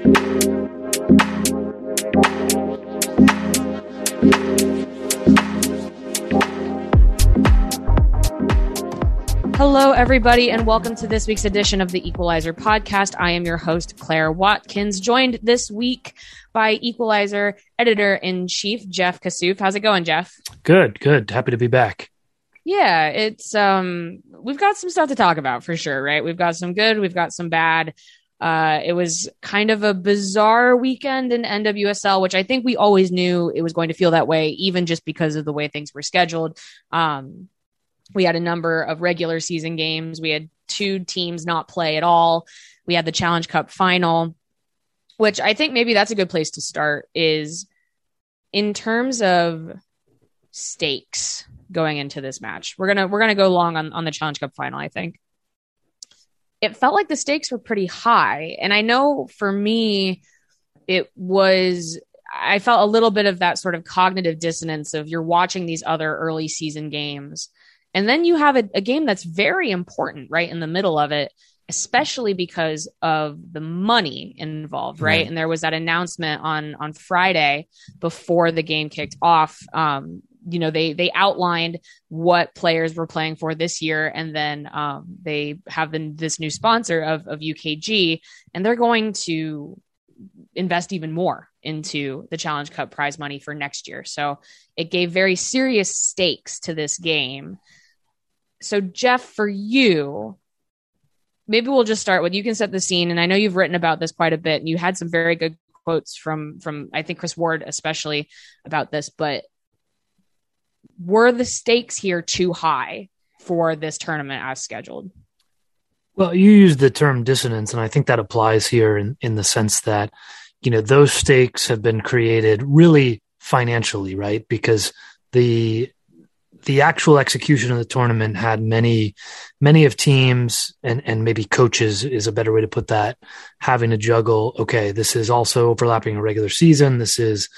Hello, everybody, and welcome to this week's edition of the Equalizer podcast. I am your host, Claire Watkins, joined this week by Equalizer editor in chief, Jeff Kassouf. How's it going, Jeff? Good, good. Happy to be back. Yeah, it's um we've got some stuff to talk about for sure, right? We've got some good, we've got some bad. Uh, it was kind of a bizarre weekend in NWSL, which I think we always knew it was going to feel that way, even just because of the way things were scheduled. Um, we had a number of regular season games. We had two teams not play at all. We had the Challenge Cup final, which I think maybe that's a good place to start is in terms of stakes going into this match. We're going to we're going to go long on on the Challenge Cup final, I think. It felt like the stakes were pretty high, and I know for me it was I felt a little bit of that sort of cognitive dissonance of you're watching these other early season games and then you have a, a game that's very important right in the middle of it, especially because of the money involved, right? right? And there was that announcement on on Friday before the game kicked off. Um, you know, they they outlined what players were playing for this year, and then um, they have been this new sponsor of of UKG, and they're going to invest even more into the Challenge Cup prize money for next year. So it gave very serious stakes to this game so Jeff, for you, maybe we'll just start with you can set the scene. And I know you've written about this quite a bit, and you had some very good quotes from from I think Kris Ward especially about this. But were the stakes here too high for this tournament as scheduled? Well, you used the term dissonance, and I think that applies here in, in the sense that, you know, those stakes have been created really financially, right? Because the the actual execution of the tournament had many, many of teams and, and maybe coaches is a better way to put that, having to juggle, okay, this is also overlapping a regular season. This is,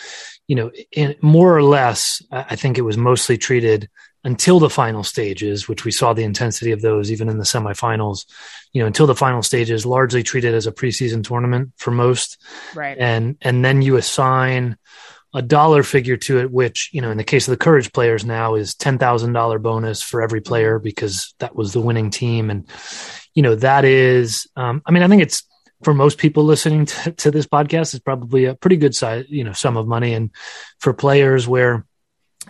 you know, in, more or less, I think it was mostly treated until the final stages, which we saw the intensity of those even in the semifinals, you know, until the final stages, largely treated as a preseason tournament for most. Right. And, and then you assign, a dollar figure to it, which, you know, in the case of the courage players now is $10,000 bonus for every player because that was the winning team. And, you know, that is, um, I mean, I think it's for most people listening to, to this podcast, it's probably a pretty good size, you know, sum of money. And for players where,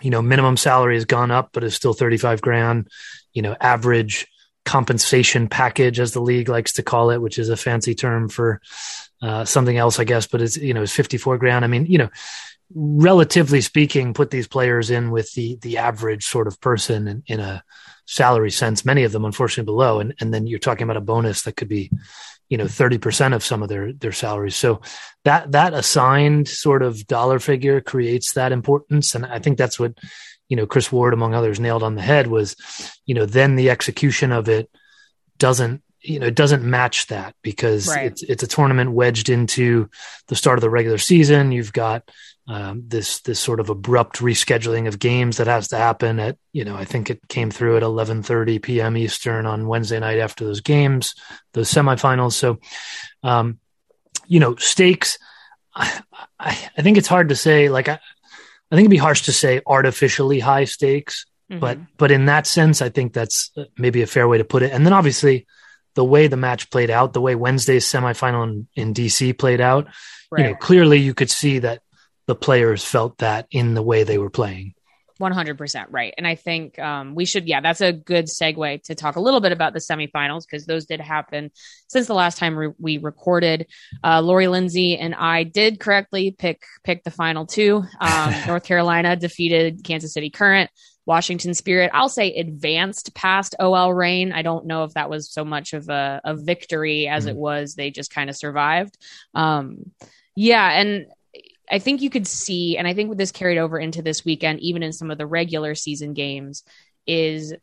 you know, minimum salary has gone up, but is still 35 grand, you know, average compensation package, as the league likes to call it, which is a fancy term for uh, something else, I guess, but it's, you know, it's 54 grand. I mean, you know, relatively speaking, put these players in with the the average sort of person in, in a salary sense. Many of them, unfortunately, below, and and then you're talking about a bonus that could be, you know, thirty percent of some of their their salaries. So that that assigned sort of dollar figure creates that importance, and I think that's what you know Kris Ward, among others, nailed on the head was, you know, then the execution of it doesn't you know, it doesn't match that because right. it's it's a tournament wedged into the start of the regular season. You've got um, this this sort of abrupt rescheduling of games that has to happen at you know I think it came through at 11:30 p.m. Eastern on Wednesday night after those games, those semifinals. So, um, you know, stakes. I, I, I think it's hard to say. Like I, I think it'd be harsh to say artificially high stakes, mm-hmm. but but in that sense, I think that's maybe a fair way to put it. And then obviously, the way the match played out, the way Wednesday's semifinal in, in DC played out, right. you know, clearly you could see that the players felt that in the way they were playing. 100% right. And I think um, we should, yeah, that's a good segue to talk a little bit about the semifinals because those did happen since the last time re- we recorded. Uh, Lori Lindsey and I did correctly pick pick the final two. Um, North Carolina defeated Kansas City Current. Washington Spirit, I'll say advanced past OL Reign. I don't know if that was so much of a, a victory as mm-hmm. it was. They just kind of survived. Um, yeah. And I think you could see, and I think this carried over into this weekend, even in some of the regular season games, is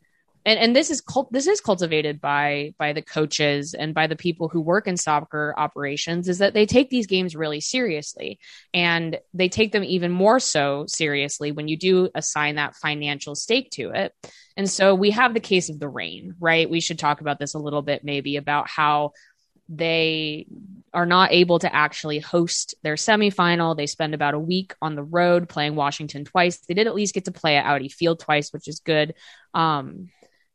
and, and this is cult, this is cultivated by by the coaches and by the people who work in soccer operations is that they take these games really seriously. And they take them even more so seriously when you do assign that financial stake to it. And so we have the case of the Reign right? We should talk about this a little bit maybe about how they are not able to actually host their semifinal. They spend about a week on the road playing Washington twice. They did at least get to play at Audi Field twice, which is good. Um,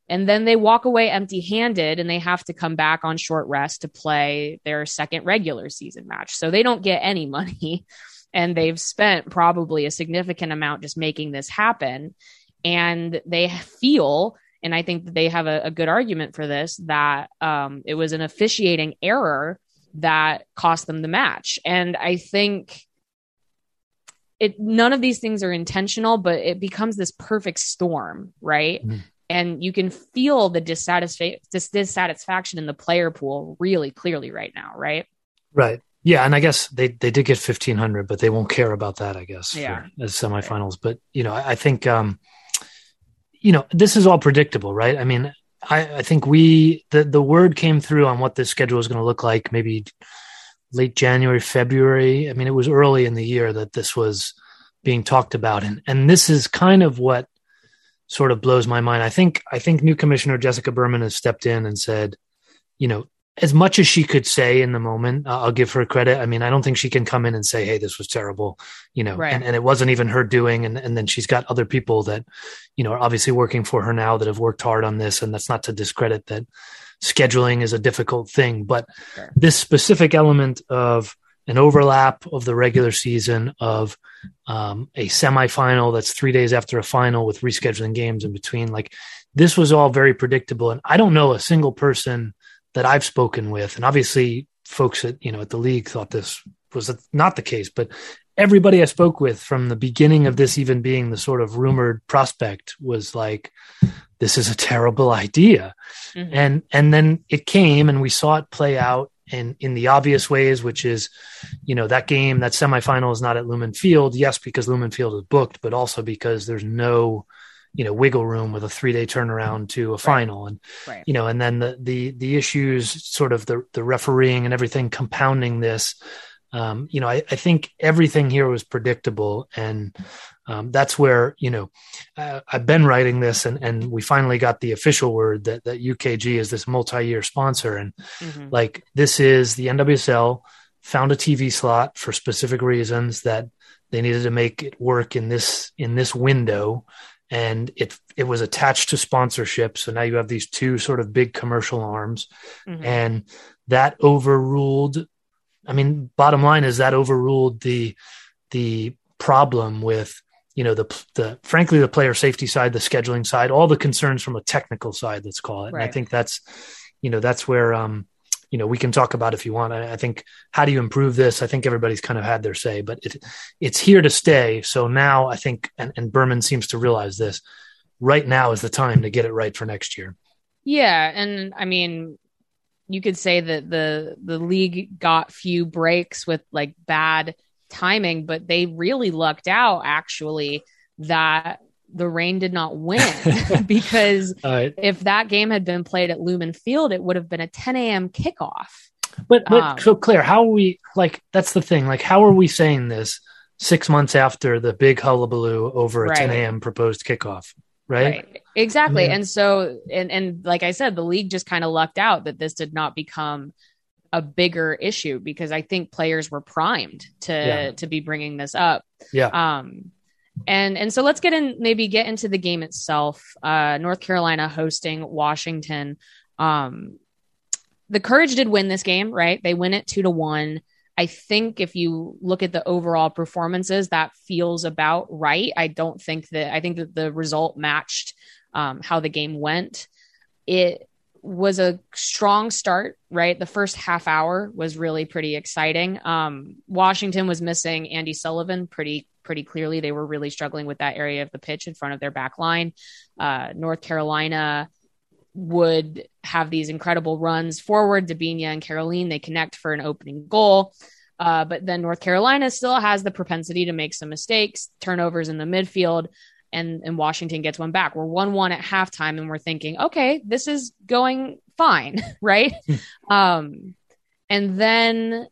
and then they walk away empty handed and they have to come back on short rest to play their second regular season match. So they don't get any money and they've spent probably a significant amount just making this happen. And they feel, and I think that they have a, a good argument for this, that um, it was an officiating error that cost them the match. And I think it none of these things are intentional, but it becomes this perfect storm, right? Mm and you can feel the dissatisfa- dis- dissatisfaction in the player pool really clearly right now, right? Right. Yeah, and I guess they they did get fifteen hundred, but they won't care about that, I guess, yeah. as semifinals. Right. But you know, I, I think um, you know this is all predictable, right? I mean, I, I think we the the word came through on what this schedule is going to look like, maybe late January, February. I mean, it was early in the year that this was being talked about, and and this is kind of what sort of blows my mind. I think I think new commissioner Jessica Berman has stepped in and said, you know, as much as she could say in the moment, uh, I'll give her credit. I mean, I don't think she can come in and say, "Hey, this was terrible," you know, right. and, and it wasn't even her doing. And and then she's got other people that, you know, are obviously working for her now that have worked hard on this. And that's not to discredit that scheduling is a difficult thing, but sure. this specific element of an overlap of the regular season of um, a semifinal that's three days after a final with rescheduling games in between. Like this was all very predictable, and I don't know a single person that I've spoken with, and obviously folks at you know at the league thought this was not the case, but everybody I spoke with from the beginning of this even being the sort of rumored prospect was like this is a terrible idea. Mm-hmm. And and then it came and we saw it play out And in the obvious ways, which is, you know, that game, that semifinal is not at Lumen Field. Yes, because Lumen Field is booked, but also because there's no, you know, wiggle room with a three day turnaround to a right. final, and right. you know, and then the the the issues, sort of the the refereeing and everything compounding this. Um, you know, I, I think everything here was predictable, and um, that's where you know uh, I've been writing this, and and we finally got the official word that that UKG is this multi-year sponsor, and mm-hmm. like this is the NWSL found a TV slot for specific reasons that they needed to make it work in this in this window, and it it was attached to sponsorship. So now you have these two sort of big commercial arms, mm-hmm. and that overruled. I mean, bottom line is that overruled the the problem with you know the the frankly the player safety side the scheduling side all the concerns from a technical side let's call it right. and i think that's you know that's where um you know we can talk about if you want. I, think how do you improve this? I think everybody's kind of had their say but it it's here to stay. So now i think and, and berman seems to realize this right now is the time to get it right for next year. Yeah and i mean you could say that the the league got few breaks with like bad timing, but they really lucked out actually that the Reign did not win because uh, if that game had been played at Lumen Field, it would have been a 10 a.m. kickoff. But, but um, so Claire, how are we like? That's the thing. Like, how are we saying this six months after the big hullabaloo over a right. 10 a.m. proposed kickoff? Right? right. Exactly. Mean, and so, and and like I said, the league just kind of lucked out that this did not become a bigger issue because I think players were primed to yeah. to be bringing this up. Yeah. Um, and and so let's get in maybe get into the game itself. Uh, North Carolina hosting Washington. Um, the Courage did win this game, right? They win it two to one. I think if you look at the overall performances, that feels about right. I don't think that I think that the result matched um, how the game went. It was a strong start, right? The first half hour was really pretty exciting. Um, Washington was missing Andi Sullivan pretty pretty clearly. They were really struggling with that area of the pitch in front of their back line. Uh, North Carolina would have these incredible runs forward. Debinha and Kerolin, they connect for an opening goal. Uh, but then North Carolina still has the propensity to make some mistakes, turnovers in the midfield and and Washington gets one back. We're one one at halftime, and we're thinking, okay, this is going fine, right? um, and then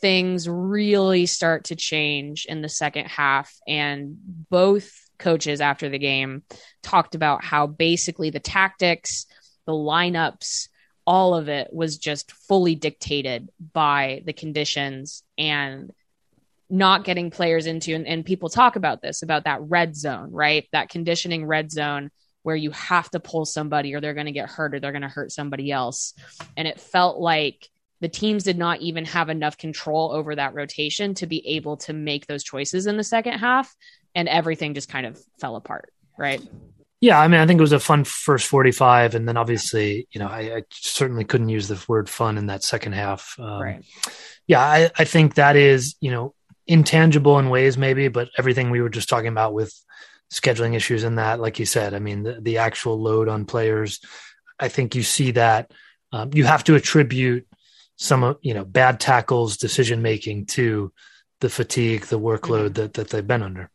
things really start to change in the second half, and both coaches after the game talked about how basically the tactics, the lineups, all of it was just fully dictated by the conditions and not getting players into and, and, people talk about this about that red zone right? That conditioning red zone where you have to pull somebody or they're going to get hurt or they're going to hurt somebody else. And it felt like the teams did not even have enough control over that rotation to be able to make those choices in the second half and everything just kind of fell apart right yeah, I mean, I think it was a fun first 45. And then obviously, you know, I, I certainly couldn't use the word fun in that second half. Um, right. Yeah, I, I think that is, you know, intangible in ways maybe, but everything we were just talking about with scheduling issues and that, like you said, I mean, the, the actual load on players, I think you see that um, you have to attribute some of, you know, bad tackles, decision making to the fatigue, the workload mm-hmm. that, that they've been under.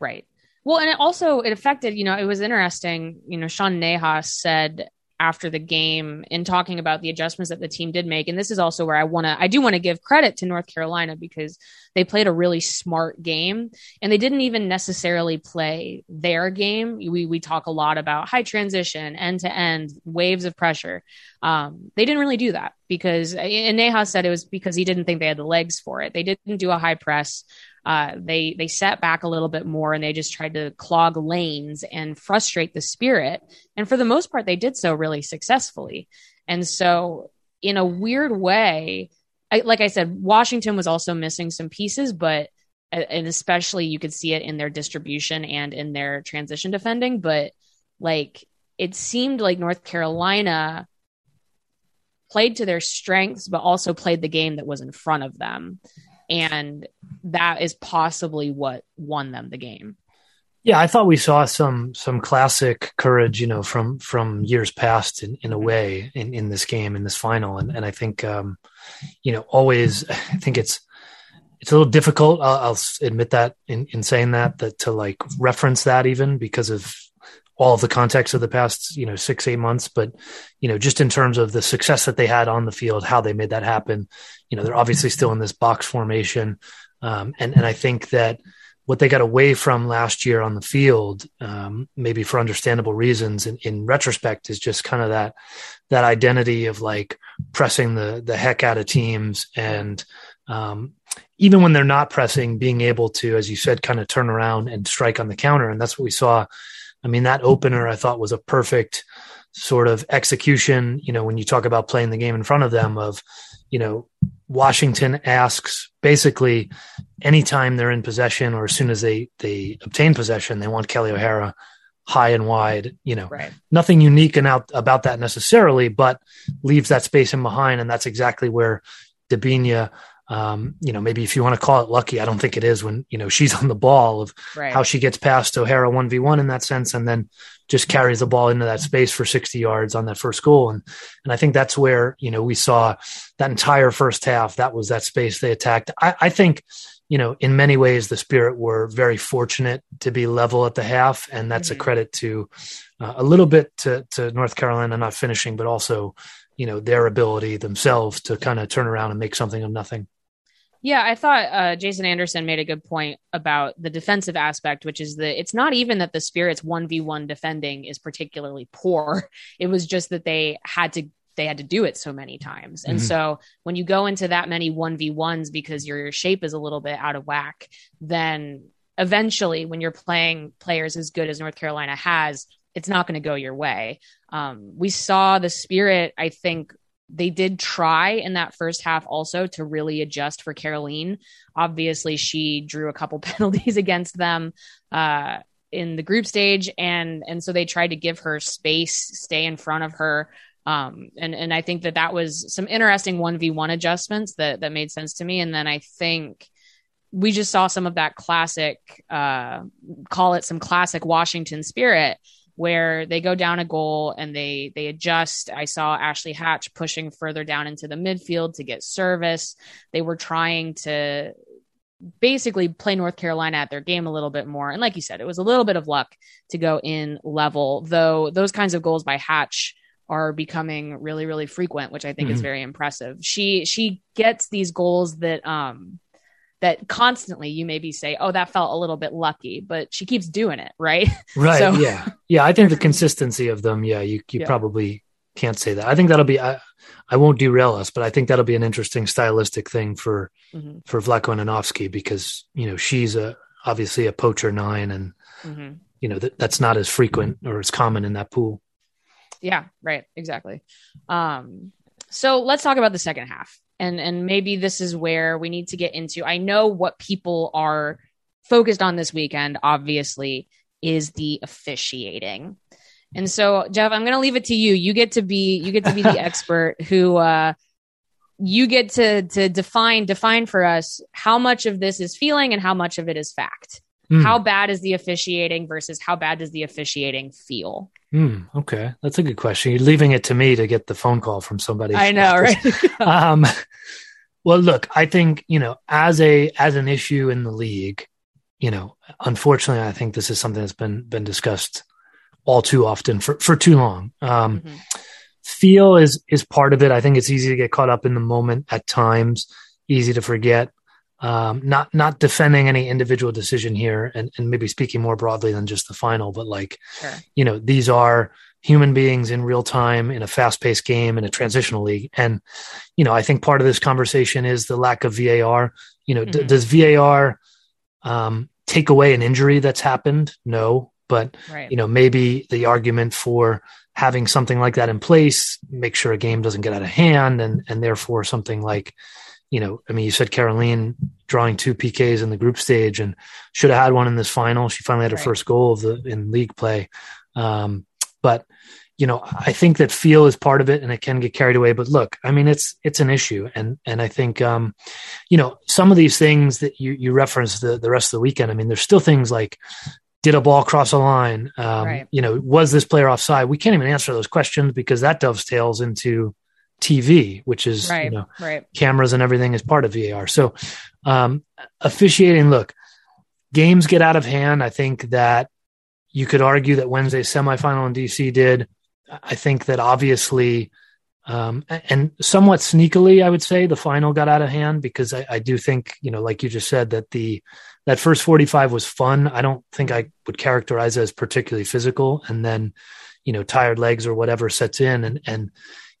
Right. Well, and it also it affected, you know, it was interesting. You know, Sean Nahas said after the game in talking about the adjustments that the team did make, and this is also where I want to I do want to give credit to North Carolina because they played a really smart game and they didn't even necessarily play their game. We we talk a lot about high transition, end to end, waves of pressure. Um, they didn't really do that because and Nahas said it was because he didn't think they had the legs for it. They didn't do a high press. Uh, they they sat back a little bit more and they just tried to clog lanes and frustrate the spirit. And for the most part, they did so really successfully. And so, in a weird way, I, like I said, Washington was also missing some pieces, but and especially you could see it in their distribution and in their transition defending. But like it seemed like North Carolina played to their strengths, but also played the game that was in front of them and that is possibly what won them the game. Yeah, I thought we saw some some classic courage, you know, from from years past in, in a way in, in this game in this final, and and I think, um, you know, always I think it's it's a little difficult. I'll, I'll admit that in, in saying that that to like reference that even because of all of the context of the past, you know, six, eight months, but, you know, just in terms of the success that they had on the field, how they made that happen, you know, they're obviously still in this box formation. Um, and, and I think that what they got away from last year on the field, um, maybe for understandable reasons in, in retrospect is just kind of that, that identity of like pressing the, the heck out of teams and, um, even when they're not pressing, being able to, as you said, kind of turn around and strike on the counter. And that's what we saw I mean, that opener I thought was a perfect sort of execution. You know, when you talk about playing the game in front of them, of, you know, Washington asks basically anytime they're in possession or as soon as they they obtain possession, they want Kelly O'Hara high and wide. You know, right. nothing unique and out about that necessarily, but leaves that space in behind, and that's exactly where Debinha um, you know, maybe if you want to call it lucky, I don't think it is when, you know, she's on the ball of right. how she gets past O'Hara 1v1 in that sense and then just carries the ball into that space for 60 yards on that first goal. And, and I think that's where, you know, we saw that entire first half. That was that space they attacked. I, I think, you know, in many ways, the Spirit were very fortunate to be level at the half. And that's mm-hmm. a credit to uh, a little bit to, to North Carolina not finishing, but also, you know, their ability themselves to kind of turn around and make something of nothing. Yeah, I thought uh, Jason Anderson made a good point about the defensive aspect, which is that it's not even that the Spirits one v one defending is particularly poor. It was just that they had to they had to do it so many times, and mm-hmm. so when you go into that many one v ones because your shape is a little bit out of whack, then eventually, when you're playing players as good as North Carolina has, it's not going to go your way. Um, we saw the Spirit, I think, they did try in that first half also to really adjust for Kerolin. Obviously, she drew a couple penalties against them uh, in the group stage, and and so they tried to give her space, stay in front of her. Um, and and I think that that was some interesting one v one adjustments that that made sense to me. And then I think we just saw some of that classic, uh, call it some classic Washington spirit where they go down a goal and they they adjust. I saw Ashley Hatch pushing further down into the midfield to get service. They were trying to basically play North Carolina at their game a little bit more. And like you said, it was a little bit of luck to go in level, though those kinds of goals by Hatch are becoming really really frequent, which I think mm-hmm. is very impressive. She she gets these goals that um that constantly you maybe say, oh, that felt a little bit lucky, but she keeps doing it, right? Right. So, yeah. Yeah. I think the consistency of them, yeah, you, you yeah. probably can't say that. I think that'll be. I, I won't derail us, but I think that'll be an interesting stylistic thing for mm-hmm. for Vlatko Andonovski because you know she's a obviously a poacher nine, and mm-hmm. you know that that's not as frequent or as common in that pool. Yeah, right, exactly. Um, so let's talk about the second half, and and maybe this is where we need to get into. I know what people are focused on this weekend. Obviously, is the officiating. And so, Jeff, I'm going to leave it to you. You get to be you get to be the expert who uh, you get to to define define for us how much of this is feeling and how much of it is fact. Mm. How bad is the officiating versus how bad does the officiating feel? Mm, okay, that's a good question. You're leaving it to me to get the phone call from somebody. I know, right? um, well, look, I think you know, as a as an issue in the league, you know, unfortunately, I think this is something that's been been discussed all too often for for too long. Um, mm-hmm. Feel is is part of it. I think it's easy to get caught up in the moment at times, easy to forget. Um, not not defending any individual decision here, and, and maybe speaking more broadly than just the final, but like, sure. you know, these are human beings in real time in a fast paced game in a transitional league, and you know, I think part of this conversation is the lack of VAR. You know, mm-hmm. d- does VAR um, take away an injury that's happened? No, but right. you know maybe the argument for having something like that in place make sure a game doesn't get out of hand and and therefore something like you know i mean you said Kerolin drawing two pks in the group stage and should have had one in this final. She finally had her right. first goal of the in league play. Um, but you know i think that feel is part of it and it can get carried away. But look i mean it's it's an issue. And and i think um you know some of these things that you you referenced the the rest of the weekend i mean there's still things like did a ball cross a line? Um right. you know was this player offside? We can't even answer those questions because that dovetails into tv which is right, you know right. cameras and everything is part of var so um officiating look games get out of hand i think that you could argue that Wednesday's semifinal in DC did. I think that obviously, um, and somewhat sneakily, I would say the final got out of hand because I, I, do think, you know, like you just said, that the that first 45 was fun. I don't think I would characterize it as particularly physical. And then, you know, tired legs or whatever sets in, and and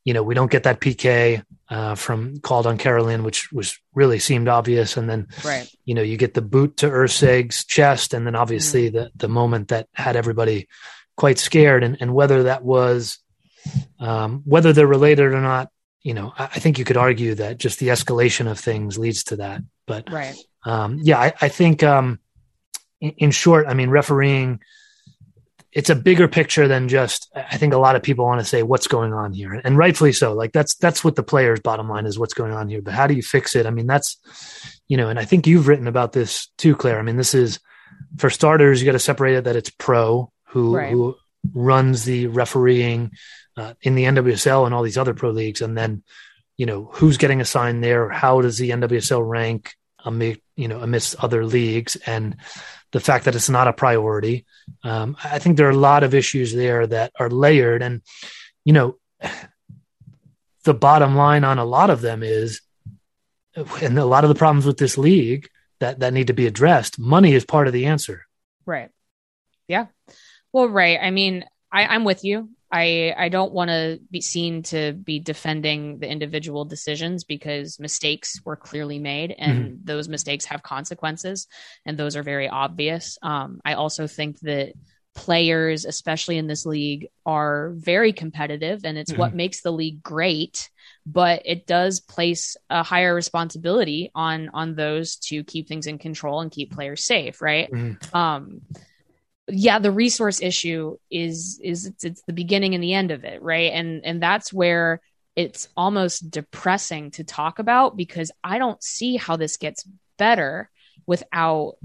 you know, we don't get that PK uh, from called on Kerolin, which was really seemed obvious. And then, right. you know, you get the boot to Erceg's chest, and then obviously mm-hmm. the the moment that had everybody quite scared and, and whether that was um, whether they're related or not you know I, I, think you could argue that just the escalation of things leads to that but right um, yeah I, I think um, in, in, short i mean refereeing it's a bigger picture than just i think a lot of people want to say what's going on here? And rightfully so. Like that's that's what the players bottom line is what's going on here. But how do you fix it? I mean that's you know and i think you've written about this too claire. I mean this is for starters you got to separate it that it's pro who right. who runs the refereeing uh, in the NWSL and all these other pro leagues, and then you know who's getting assigned there. How does the NWSL rank amid you know amidst other leagues, and the fact that it's not a priority. Um, I think there are a lot of issues there that are layered, and you know the bottom line on a lot of them is, and a lot of the problems with this league that that need to be addressed. Money is part of the answer. Right. Yeah. Well, right. I mean, I, I'm with you. I I don't want to be seen to be defending the individual decisions because mistakes were clearly made and mm-hmm. those mistakes have consequences and those are very obvious. Um, I also think that players, especially in this league, are very competitive and it's mm-hmm. what makes the league great. But it does place a higher responsibility on on those to keep things in control and keep players safe, right? Mm-hmm. Um, yeah the resource issue is is it's, it's the beginning and the end of it right? And and that's where it's almost depressing to talk about because i don't see how this gets better without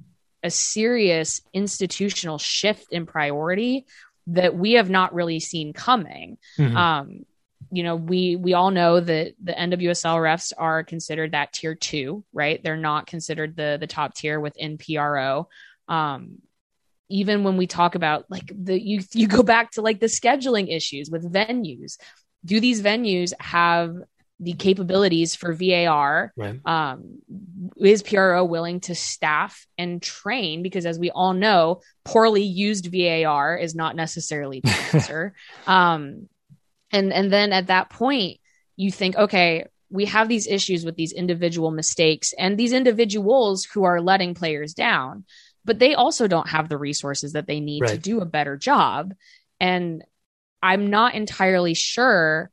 a serious institutional shift in priority that we have not really seen coming. Mm-hmm. um you know we we all know that the NWSL refs are considered that tier 2 right? They're not considered the the top tier within PRO um even when we talk about like the you you go back to like the scheduling issues with venues. Do these venues have the capabilities for VAR right. um, is PRO willing to staff and train? Because as we all know poorly used VAR is not necessarily the answer. Um, And and then at that point, you think, okay, we have these issues with these individual mistakes and these individuals who are letting players down, but they also don't have the resources that they need right. to do a better job. And I'm not entirely sure.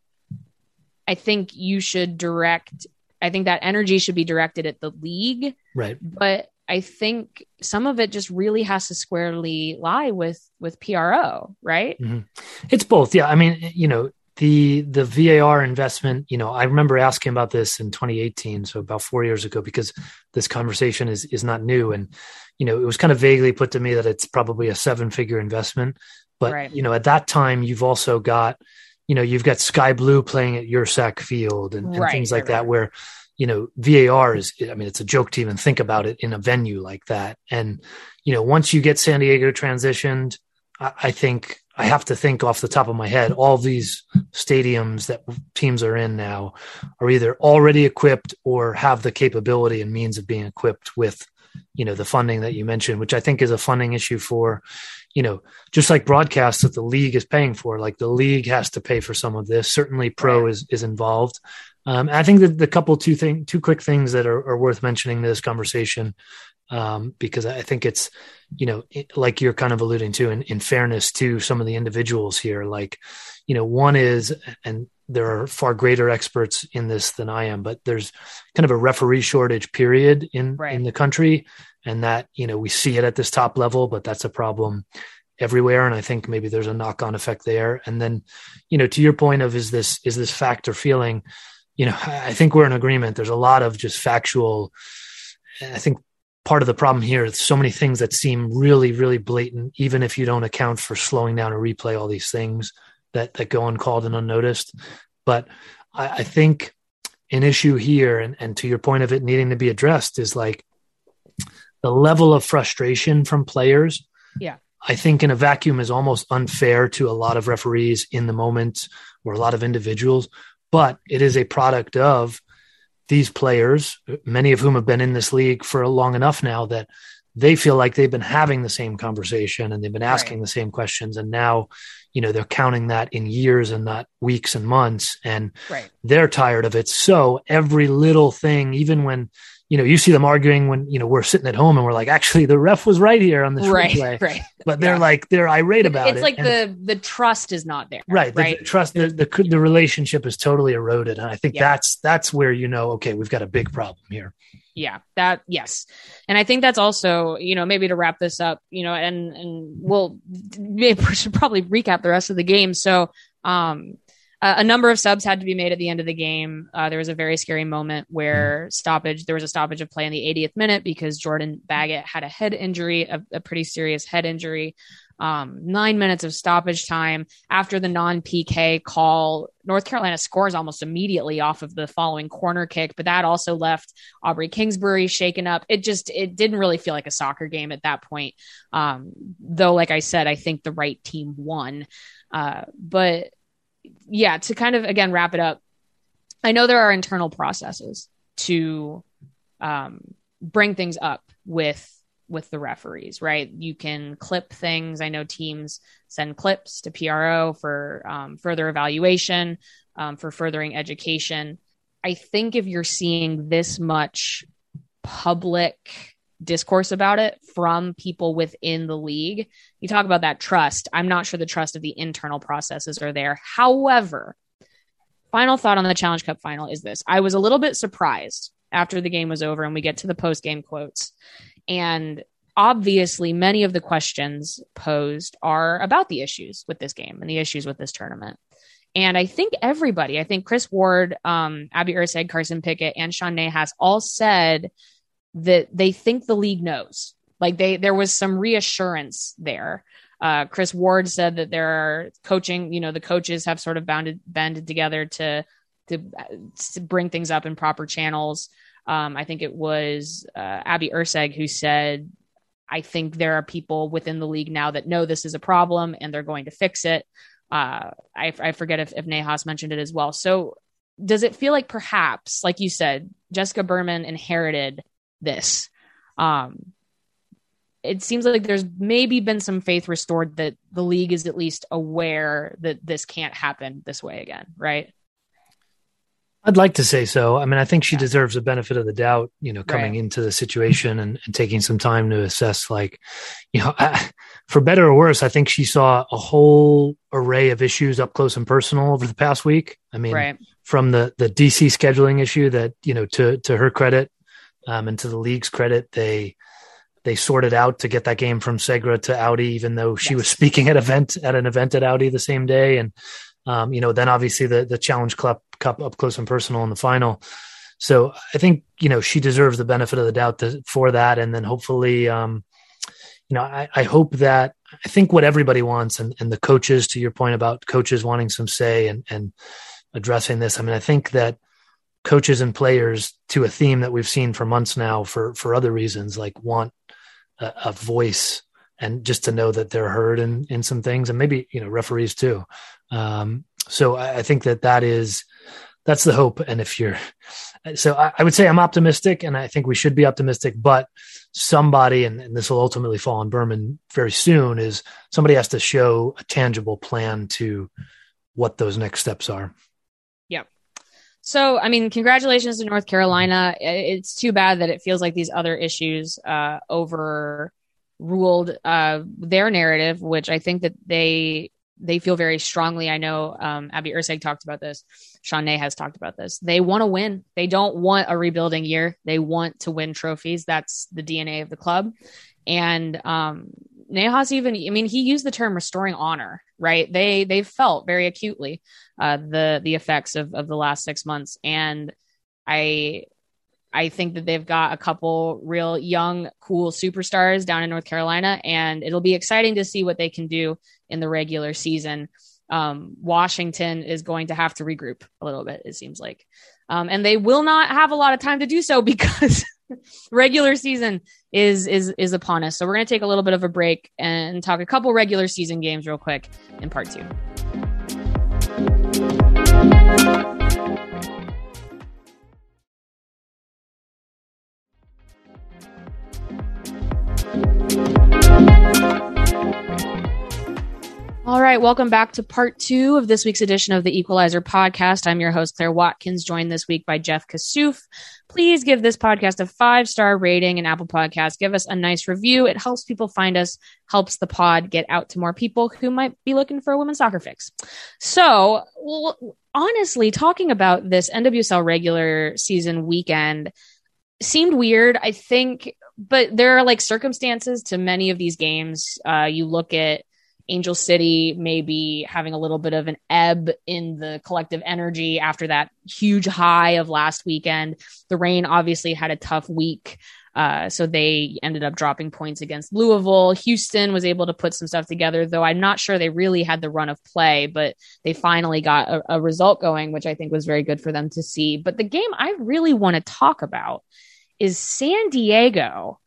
I think you should direct, I think that energy should be directed at the league. Right. But I think some of it just really has to squarely lie with with PRO, right? Mm-hmm. It's both. Yeah. I mean, you know, the the VAR investment, you know, I remember asking about this in 2018, so about four years ago, because this conversation is is not new, and you know, it was kind of vaguely put to me that it's probably a seven figure investment, but right. you know, at that time, you've also got, you know, you've got Sky Blue playing at Yurcak Field and, and right, things like right, that, where you know VAR is. I mean, it's a joke to even think about it in a venue like that, and you know, once you get San Diego transitioned, I, I think I have to think off the top of my head, all these stadiums that teams are in now are either already equipped or have the capability and means of being equipped with, you know, the funding that you mentioned, which I think is a funding issue for, you know, just like broadcasts that the league is paying for. Like the league has to pay for some of this. Certainly, pro right. is is involved. Um, I think that the couple two thing two quick things that are, are worth mentioning in this conversation um, because I think it's, you know, like you're kind of alluding to, in, in fairness to some of the individuals here, like, you know, one is, and there are far greater experts in this than I am, but there's kind of a referee shortage period in right. in the country, and that you know we see it at this top level, but that's a problem everywhere, and I think maybe there's a knock on effect there. And then, you know, to your point of is this is this fact or feeling, you know, I think we're in agreement. There's a lot of just factual. I think part of the problem here is so many things that seem really, really blatant, even if you don't account for slowing down a replay, all these things that, that go uncalled and unnoticed. But I, I think an issue here, and, and to your point of it needing to be addressed, is like the level of frustration from players. Yeah. I think in a vacuum is almost unfair to a lot of referees in the moment or a lot of individuals, but it is a product of these players, many of whom have been in this league for long enough now that they feel like they've been having the same conversation and they've been asking right. the same questions. And now, you know, they're counting that in years and not weeks and months. And right. they're tired of it. So every little thing, even when, you know, you see them arguing when, you know, we're sitting at home and we're like, actually, the ref was right here on this right, replay. Right. But they're yeah. like, they're irate about it's it. It's like the, the trust is not there. Right. right? The, trust, the, the, the, relationship is totally eroded. And I think yeah. that's, that's where, you know, okay, we've got a big problem here. Yeah, that, yes. And I think that's also, you know, maybe to wrap this up, you know, and, and we'll, maybe we should probably recap the rest of the game. So, um, uh, a number of subs had to be made at the end of the game. Uh, there was a very scary moment where mm-hmm. stoppage. There was a stoppage of play in the 80th minute because Jordan Baggett had a head injury, a, a pretty serious head injury. Um, nine minutes of stoppage time after the non PK call. North Carolina scores almost immediately off of the following corner kick, but that also left Aubrey Kingsbury shaken up. It just it didn't really feel like a soccer game at that point. Um, though, like I said, I think the right team won. Uh, but yeah, to kind of again wrap it up, I know there are internal processes to um, bring things up with with the referees, right? You can clip things. I know teams send clips to PRO for um, further evaluation, um, for furthering education. I think if you're seeing this much public discourse about it from people within the league. You talk about that trust. I'm not sure the trust of the internal processes are there. However, final thought on the Challenge Cup final is this I was a little bit surprised after the game was over and we get to the post game quotes. And obviously, many of the questions posed are about the issues with this game and the issues with this tournament. And I think everybody, I think Kris Ward, um, Abby Erceg, Carson Pickett, and Sean Nahas all said that they think the league knows. Like they, there was some reassurance there. Uh, Kris Ward said that there are coaching, you know, the coaches have sort of bounded, banded together to, to, to bring things up in proper channels. Um, I think it was uh, Abby Erceg who said, I think there are people within the league now that know this is a problem and they're going to fix it. Uh, I, I forget if, if Nahas mentioned it as well. So does it feel like perhaps, like you said, Jessica Berman inherited this. Um, it seems like there's maybe been some faith restored that the league is at least aware that this can't happen this way again, right? I'd like to say so. I mean, I think she yeah. deserves the benefit of the doubt, you know, coming right. into the situation and, and, taking some time to assess, like, you know, I, for better or worse, I think she saw a whole array of issues up close and personal over the past week. I mean, right. from the the DC scheduling issue that you know, to to her credit, um, and to the league's credit, they they sorted out to get that game from Segra to Audi, even though she yes. was speaking at event at an event at Audi the same day. And um, you know, then obviously the the Challenge Cup Cup up close and personal in the final. So I think you know she deserves the benefit of the doubt to, for that, and then hopefully, um, you know, I, I, hope that I think what everybody wants, and, and the coaches, to your point about coaches wanting some say and and addressing this. I mean, I think that coaches and players, to a theme that we've seen for months now, for for other reasons, like want a, a voice and just to know that they're heard in in some things, and maybe you know referees too. Um, so I, I, think that that is that's the hope. And if you're so, I, I, would say I'm optimistic, and I think we should be optimistic. But somebody, and, and this will ultimately fall on Berman very soon, is somebody has to show a tangible plan to what those next steps are. So, I mean, congratulations to North Carolina. It's too bad that it feels like these other issues uh, overruled uh, their narrative, which I think that they they feel very strongly. I know um, Abby Erceg talked about this. Sean Nahas talked about this. They want to win. They don't want a rebuilding year. They want to win trophies. That's the DNA of the club. And um, Nahas even, I mean, he used the term restoring honor, right? They they felt very acutely uh, the the effects of of the last six months, and I I think that they've got a couple real young, cool superstars down in North Carolina, and it'll be exciting to see what they can do in the regular season. Um, Washington is going to have to regroup a little bit, it seems like. Um, and they will not have a lot of time to do so because regular season is is is upon us. So we're going to take a little bit of a break and talk a couple regular season games real quick in part two. All right, welcome back to part two of this week's edition of the Equalizer podcast. I'm your host, Claire Watkins, joined this week by Jeff Kassouf. Please give this podcast a five star rating in Apple Podcast. Give us a nice review. It helps people find us, helps the pod get out to more people who might be looking for a women's soccer fix. So, well, honestly, talking about this NWSL regular season weekend seemed weird. I think, but there are like circumstances to many of these games. Uh, you look at Angel City maybe having a little bit of an ebb in the collective energy after that huge high of last weekend. The Reign obviously had a tough week. Uh, so they ended up dropping points against Louisville. Houston was able to put some stuff together, though I'm not sure they really had the run of play, but they finally got a, a result going, which I think was very good for them to see. But the game I really want to talk about is San Diego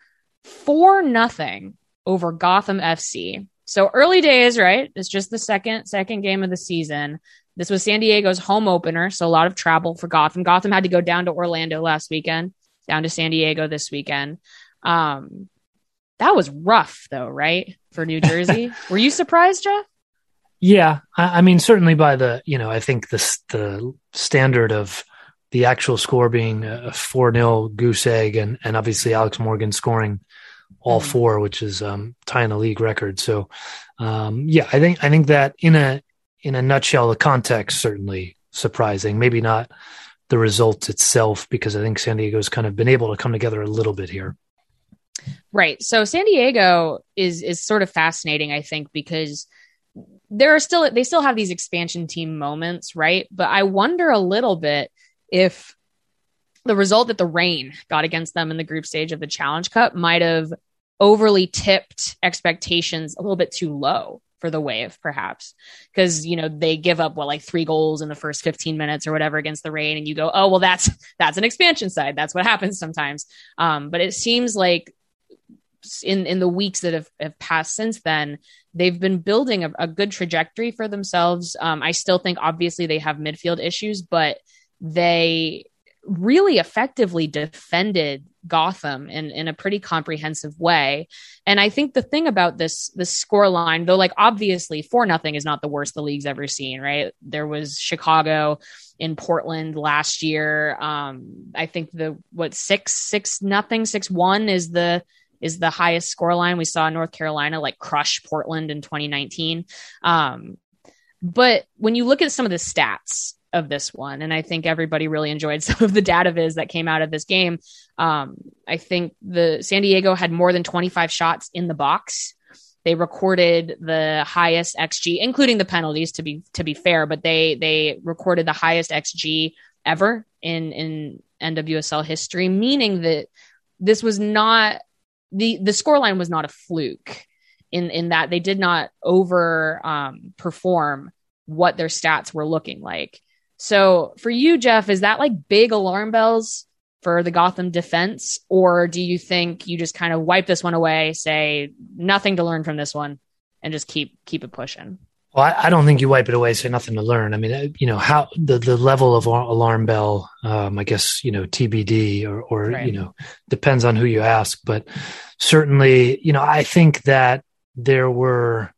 4 nothing over Gotham FC. So early days, right? It's just the second second game of the season. This was San Diego's home opener, so a lot of travel for Gotham. Gotham had to go down to Orlando last weekend, down to San Diego this weekend. Um, that was rough, though, right? For New Jersey, were you surprised, Jeff? Yeah, I, I mean, certainly by the you know, I think the the standard of the actual score being a four 0 goose egg, and and obviously Alex Morgan scoring all mm-hmm. four, which is um, tying a league record. So, um, yeah, I think I think that in a in a nutshell, the context certainly surprising. Maybe not the result itself, because I think San Diego's kind of been able to come together a little bit here. Right. So San Diego is is sort of fascinating, I think, because there are still they still have these expansion team moments, right? But I wonder a little bit if the result that the Reign got against them in the group stage of the Challenge Cup might have overly tipped expectations a little bit too low for the wave perhaps. Because you know they give up what like three goals in the first 15 minutes or whatever against the Reign and you go oh well that's that's an expansion side. That's what happens sometimes. Um, but it seems like in in the weeks that have, have passed since then they've been building a, a good trajectory for themselves. Um, i still think obviously they have midfield issues but they really effectively defended Gotham in, in a pretty comprehensive way. And I think the thing about this this score line, though, like obviously four nothing is not the worst the league's ever seen, right? There was Chicago in Portland last year. Um, I think the what six six nothing six one is the is the highest score line we saw North Carolina like crush Portland in 2019. Um, but when you look at some of the stats of this one, and I think everybody really enjoyed some of the data viz that came out of this game. Um, I think the San Diego had more than 25 shots in the box. They recorded the highest xG, including the penalties to be to be fair, but they they recorded the highest xG ever in in NWSL history, meaning that this was not the the scoreline was not a fluke in in that they did not over um, perform what their stats were looking like. So for you, Jeff, is that like big alarm bells for the Gotham defense, or do you think you just kind of wipe this one away, say nothing to learn from this one, and just keep keep it pushing? Well, I, I, don't think you wipe it away, say nothing to learn. I mean, uh, you know, how the, the level of alarm bell, um, I guess, you know, TBD or, or right. you know, depends on who you ask. But certainly, you know, I think that there were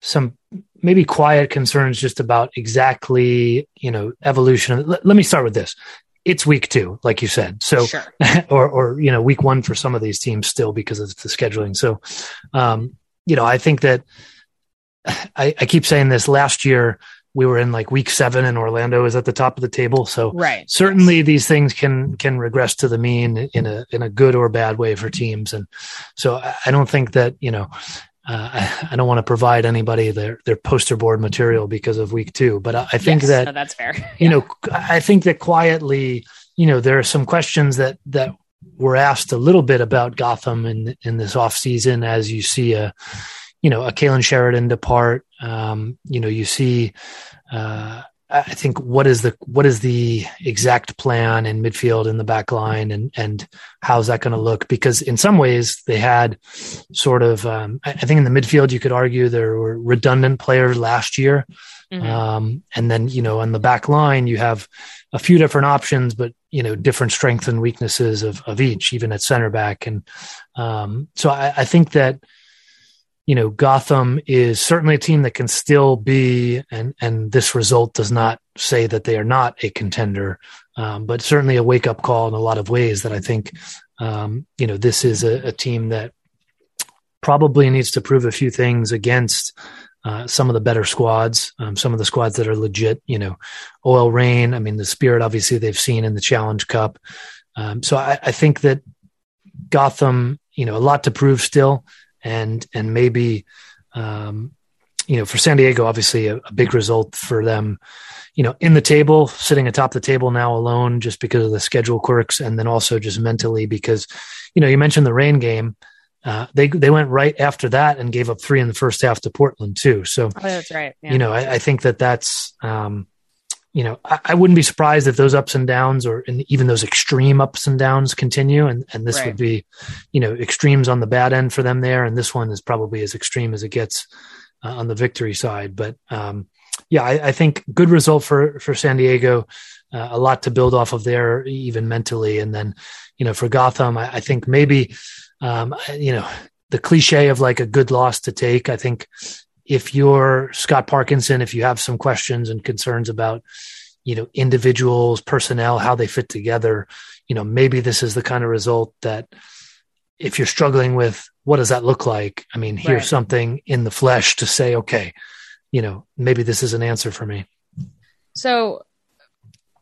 some maybe quiet concerns just about exactly, you know, evolution. Let, let me start with this. It's week two, like you said. So, sure. or, or, you know, week one for some of these teams still because of the scheduling. So, um, you know, I think that, I, I keep saying this last year we were in like week seven and Orlando is at the top of the table. So right. certainly yes. these things can can regress to the mean in a in a good or bad way for teams. And so I don't think that, you know, uh, I, I, don't want to provide anybody their their poster board material because of week two, but I, I think yes, that no, that's fair. you know, I think that quietly, you know, there are some questions that that were asked a little bit about Gotham in in this off season as you see a you know, a Kailen Sheridan depart. Um, you know, you see, uh, I think what is the what is the exact plan in midfield in the back line and and how's that going to look? Because in some ways they had sort of um, I think in the midfield you could argue there were redundant players last year, mm-hmm. um, and then you know on the back line you have a few different options, but you know different strengths and weaknesses of of each, even at center back, and um, so I, I think that you know, Gotham is certainly a team that can still be, and and this result does not say that they are not a contender, um, but certainly a wake up call in a lot of ways. That I think, um, you know, this is a, a, team that probably needs to prove a few things against uh, some of the better squads, um, some of the squads that are legit. You know, OL Reign. I mean, the spirit obviously they've seen in the Challenge Cup. Um, so I, I think that Gotham, you know, a lot to prove still and and maybe um, you know for San Diego, obviously a, a, big result for them. You know, in the table, sitting atop the table now alone, just because of the schedule quirks, and then also just mentally because, you know, you mentioned the Reign game. Uh, they they went right after that and gave up three in the first half to Portland too. So oh, that's right. Yeah. You know, I, I, think that that's um, you know, I, I, wouldn't be surprised if those ups and downs or even those extreme ups and downs continue. And, and this right. would be, you know, extremes on the bad end for them there. And this one is probably as extreme as it gets uh, on the victory side. But, um, yeah, I, I, think good result for, for San Diego, uh, a lot to build off of there, even mentally. And then, you know, for Gotham, I, I think maybe, um, you know, the cliche of like a good loss to take. I think if you're Scott Parkinson, if you have some questions and concerns about, you know, individuals, personnel, how they fit together, you know, maybe this is the kind of result that if you're struggling with what does that look like? I mean, here's right. something in the flesh to say, okay, you know, maybe this is an answer for me. So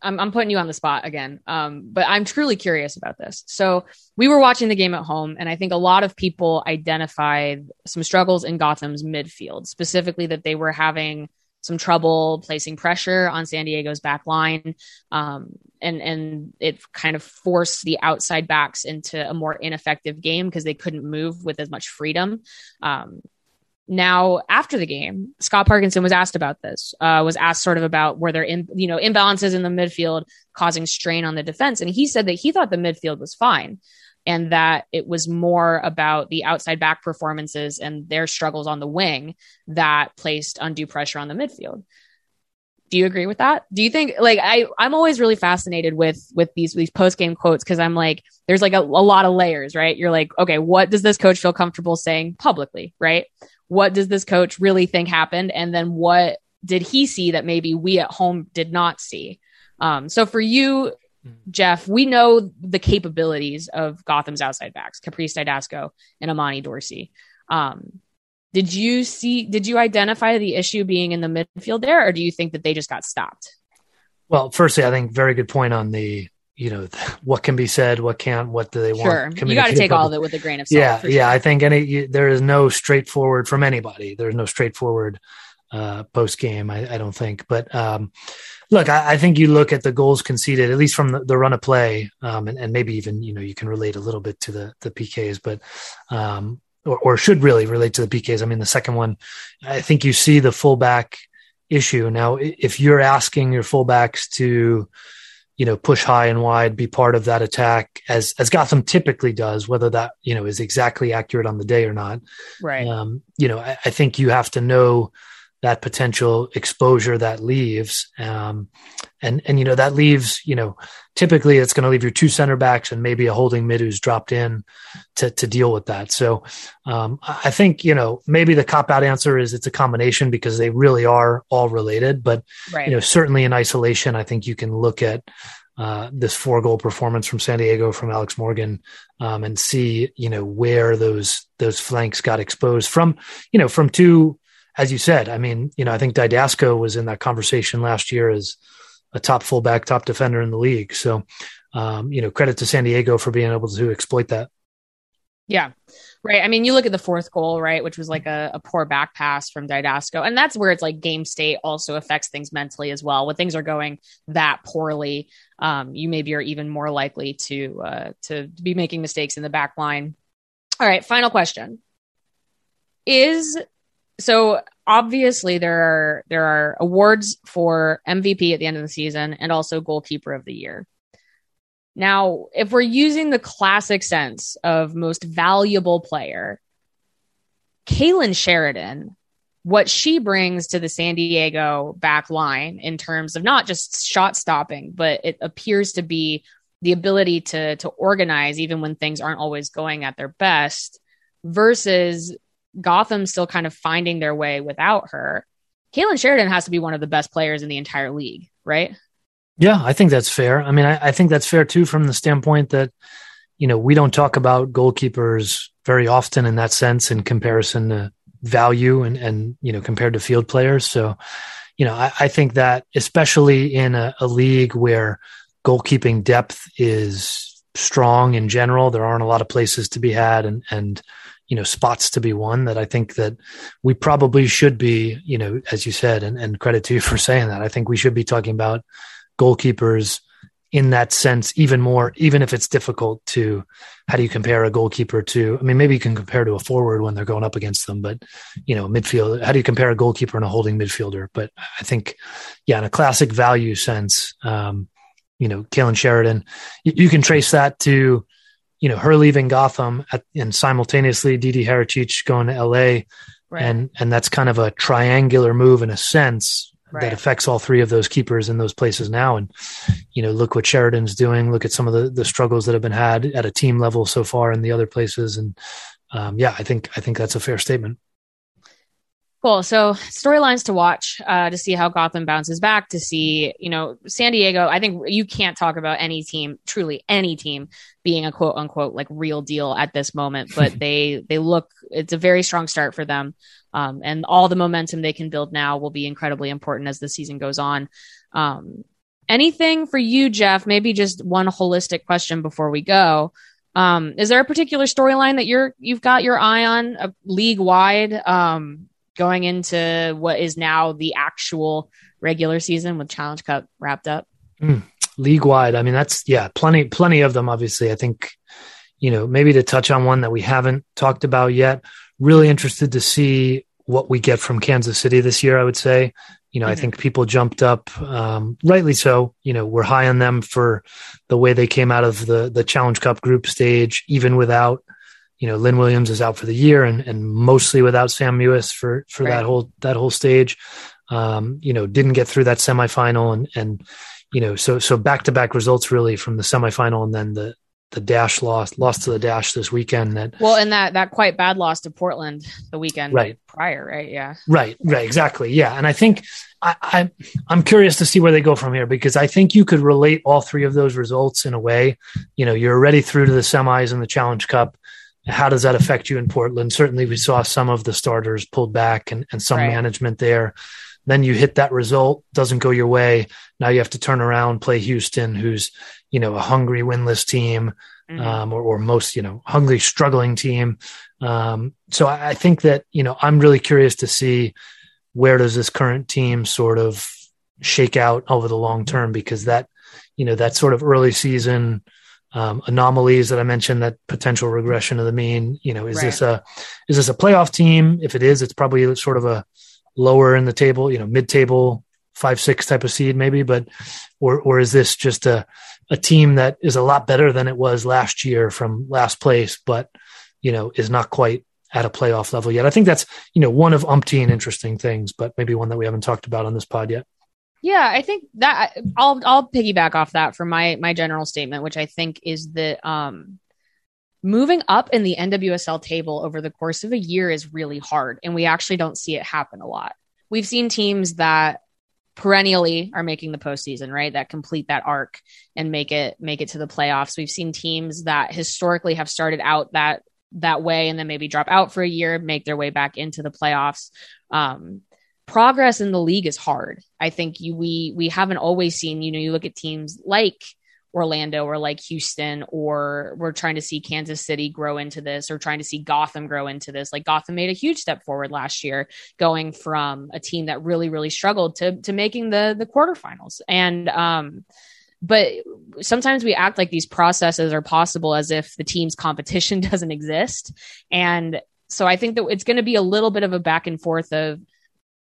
I'm, I'm putting you on the spot again, um, but I'm truly curious about this. So we were watching the game at home, and I think a lot of people identified some struggles in Gotham's midfield, specifically that they were having some trouble placing pressure on San Diego's back line, um, and and it kind of forced the outside backs into a more ineffective game because they couldn't move with as much freedom. Um, now after the game scott parkinson was asked about this uh, was asked sort of about were there in, you know imbalances in the midfield causing strain on the defense and he said that he thought the midfield was fine and that it was more about the outside back performances and their struggles on the wing that placed undue pressure on the midfield Do you agree with that? Do you think like I I'm always really fascinated with with these these post game quotes because I'm like there's like a, a lot of layers, right? You're like, okay, what does this coach feel comfortable saying publicly, right? What does this coach really think happened, and then what did he see that maybe we at home did not see? Um, so for you, hmm. Jeff, we know the capabilities of Gotham's outside backs, Caprice Dydasco and Imani Dorsey. Um, did you see, did you identify the issue being in the midfield there, or do you think that they just got stopped? Well, firstly, I think very good point on the, you know, what can be said, what can't, what do they want? sure. want? You got to take all of it with a grain of salt. Yeah. Yeah. Sure. I think any, there is no straightforward from anybody. There's no straightforward uh, post game. I, I, don't think, but um, look, I, I, think you look at the goals conceded, at least from the, the run of play, um, and, and, maybe even you know you can relate a little bit to the the PKs, but um, or, or, should really relate to the PKs. I mean, the second one, I think you see the fullback issue now. If you're asking your fullbacks to you know push high and wide be part of that attack as as gotham typically does whether that you know is exactly accurate on the day or not. Right. Um you know I, I think you have to know that potential exposure that leaves. Um, and, and, you know, that leaves, you know, typically it's going to leave your two center backs and maybe a holding mid who's dropped in to, to deal with that. So, um, I think, you know, maybe the cop out answer is it's a combination because they really are all related, but, right. you know, certainly in isolation, I think you can look at, uh, this four goal performance from San Diego from Alex Morgan, um, and see, you know, where those, those flanks got exposed from, you know, from two, as you said, I mean, you know, I think Dydasco was in that conversation last year as a top fullback, top defender in the league. So, um, you know, credit to San Diego for being able to exploit that. Yeah. Right. I mean, you look at the fourth goal, right, which was like a, a, poor back pass from Dydasco. And that's where it's like game state also affects things mentally as well. When things are going that poorly, um, you maybe are even more likely to uh, to be making mistakes in the back line. All right, final question. Is so obviously there are there are awards for MVP at the end of the season and also goalkeeper of the year. Now, if we're using the classic sense of most valuable player, Kailen Sheridan, what she brings to the San Diego back line in terms of not just shot stopping, but it appears to be the ability to to organize even when things aren't always going at their best versus Gotham still kind of finding their way without her. Kailen Sheridan has to be one of the best players in the entire league, right? Yeah, I think that's fair. I mean, I, I think that's fair too from the standpoint that, you know, we don't talk about goalkeepers very often in that sense in comparison to value and, and you know, compared to field players. So, you know, I, I think that especially in a, a league where goalkeeping depth is strong in general, there aren't a lot of places to be had and, and, you know spots to be won that I think that we probably should be you know as you said and, and credit to you for saying that. I think we should be talking about goalkeepers in that sense even more even if it's difficult to how do you compare a goalkeeper to I mean maybe you can compare to a forward when they're going up against them but you know midfield how do you compare a goalkeeper and a holding midfielder? But I think yeah in a classic value sense um you know Kailen Sheridan you, you can trace that to you know, her leaving Gotham at, and simultaneously Didi Haracic going to LA. Right. And, and that's kind of a triangular move in a sense right. that affects all three of those keepers in those places now. And, you know, look what Sheridan's doing. Look at some of the, the struggles that have been had at a team level so far in the other places. And, um, yeah, I think, I think that's a fair statement. Cool. So storylines to watch uh, to see how Gotham bounces back. To see, you know, San Diego. I think you can't talk about any team, truly any team, being a quote unquote like real deal at this moment. But they they look. It's a very strong start for them, um, and all the momentum they can build now will be incredibly important as the season goes on. Um, anything for you, Jeff? Maybe just one holistic question before we go. Um, is there a particular storyline that you're you've got your eye on, uh, league wide? Um, going into what is now the actual regular season with Challenge Cup wrapped up? Mm, league wide. I mean, that's, yeah, plenty, plenty of them, obviously. I think, you know, maybe to touch on one that we haven't talked about yet, really interested to see what we get from Kansas City this year, I would say. You know, mm-hmm. I think people jumped up, um, rightly so. You know, we're high on them for the way they came out of the the Challenge Cup group stage, even without you know, Lynn Williams is out for the year and, and mostly without Sam Mewis for, for right. that whole, that whole stage. Um, you know, didn't get through that semifinal and, and, you know, so, so back to back results really from the semifinal and then the, the dash loss lost to the dash this weekend that well and that that quite bad loss to portland the weekend right. prior right? Yeah. Right right exactly. Yeah. And i think I, I i'm curious to see where they go from here because i think you could relate all three of those results in a way. You know you're already through to the semis in the challenge cup how does that affect you in portland certainly we saw some of the starters pulled back and, and some right. management there then you hit that result doesn't go your way now you have to turn around play houston who's you know a hungry winless team mm-hmm. um, or, or, most you know hungry struggling team um, so I, I, think that you know i'm really curious to see where does this current team sort of shake out over the long term because that you know that sort of early season um, anomalies that I mentioned, that potential regression of the mean. You know, is right. this a is this a playoff team? If it is, it's probably sort of a lower in the table, you know, mid table five six type of seed maybe, but or or is this just a a team that is a lot better than it was last year from last place, but you know is not quite at a playoff level yet. I think that's you know one of umpteen interesting things, but maybe one that we haven't talked about on this pod yet. Yeah, I think that I'll I'll piggyback off that for my my general statement, which I think is that um, moving up in the NWSL table over the course of a year is really hard, and we actually don't see it happen a lot. We've seen teams that perennially are making the postseason, right? That complete that arc and make it make it to the playoffs. We've seen teams that historically have started out that that way and then maybe drop out for a year, make their way back into the playoffs. Um, progress in the league is hard. I think you, we we haven't always seen. You know, you look at teams like Orlando or like Houston, or we're trying to see Kansas City grow into this, or trying to see Gotham grow into this. Like Gotham made a huge step forward last year, going from a team that really, really struggled to to making the the quarterfinals. And um, but sometimes we act like these processes are possible as if the team's competition doesn't exist. And so I think that it's going to be a little bit of a back and forth of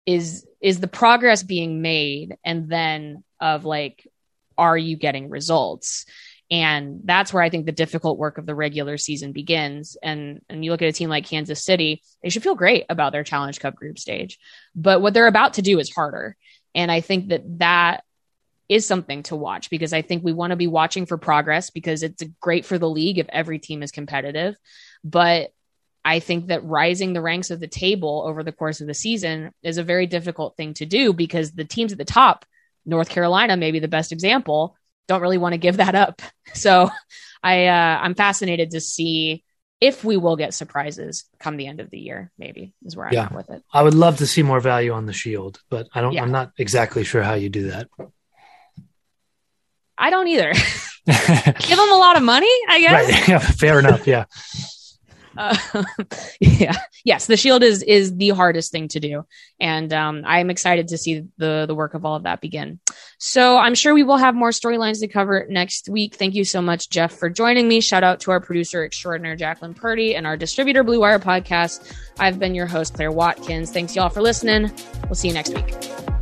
is is the progress being made and then of like are you getting results? And that's where I think the difficult work of the regular season begins. And and you look at a team like Kansas City, they should feel great about their Challenge Cup group stage. But what they're about to do is harder. And I think that that is something to watch because I think we want to be watching for progress because it's great for the league if every team is competitive. But I think that rising the ranks of the table over the course of the season is a very difficult thing to do because the teams at the top North Carolina, maybe the best example, don't really want to give that up. So I uh, I'm fascinated to see if we will get surprises come the end of the year. Maybe is where I'm yeah. at with it. I would love to see more value on the Shield, but I don't. Yeah. I'm not exactly sure how you do that. I don't either. Give them a lot of money, I guess. Right. Yeah, fair enough. Yeah. Yeah, yes, the shield is is the hardest thing to do, and um, I'm excited to see the the work of all of that begin. So I'm sure we will have more storylines to cover next week. Thank you so much, Jeff, for joining me. Shout out to our producer extraordinaire Jacqueline Purdy and our distributor Blue Wire Podcast. I've been your host Claire Watkins. Thanks y'all for listening. We'll see you next week.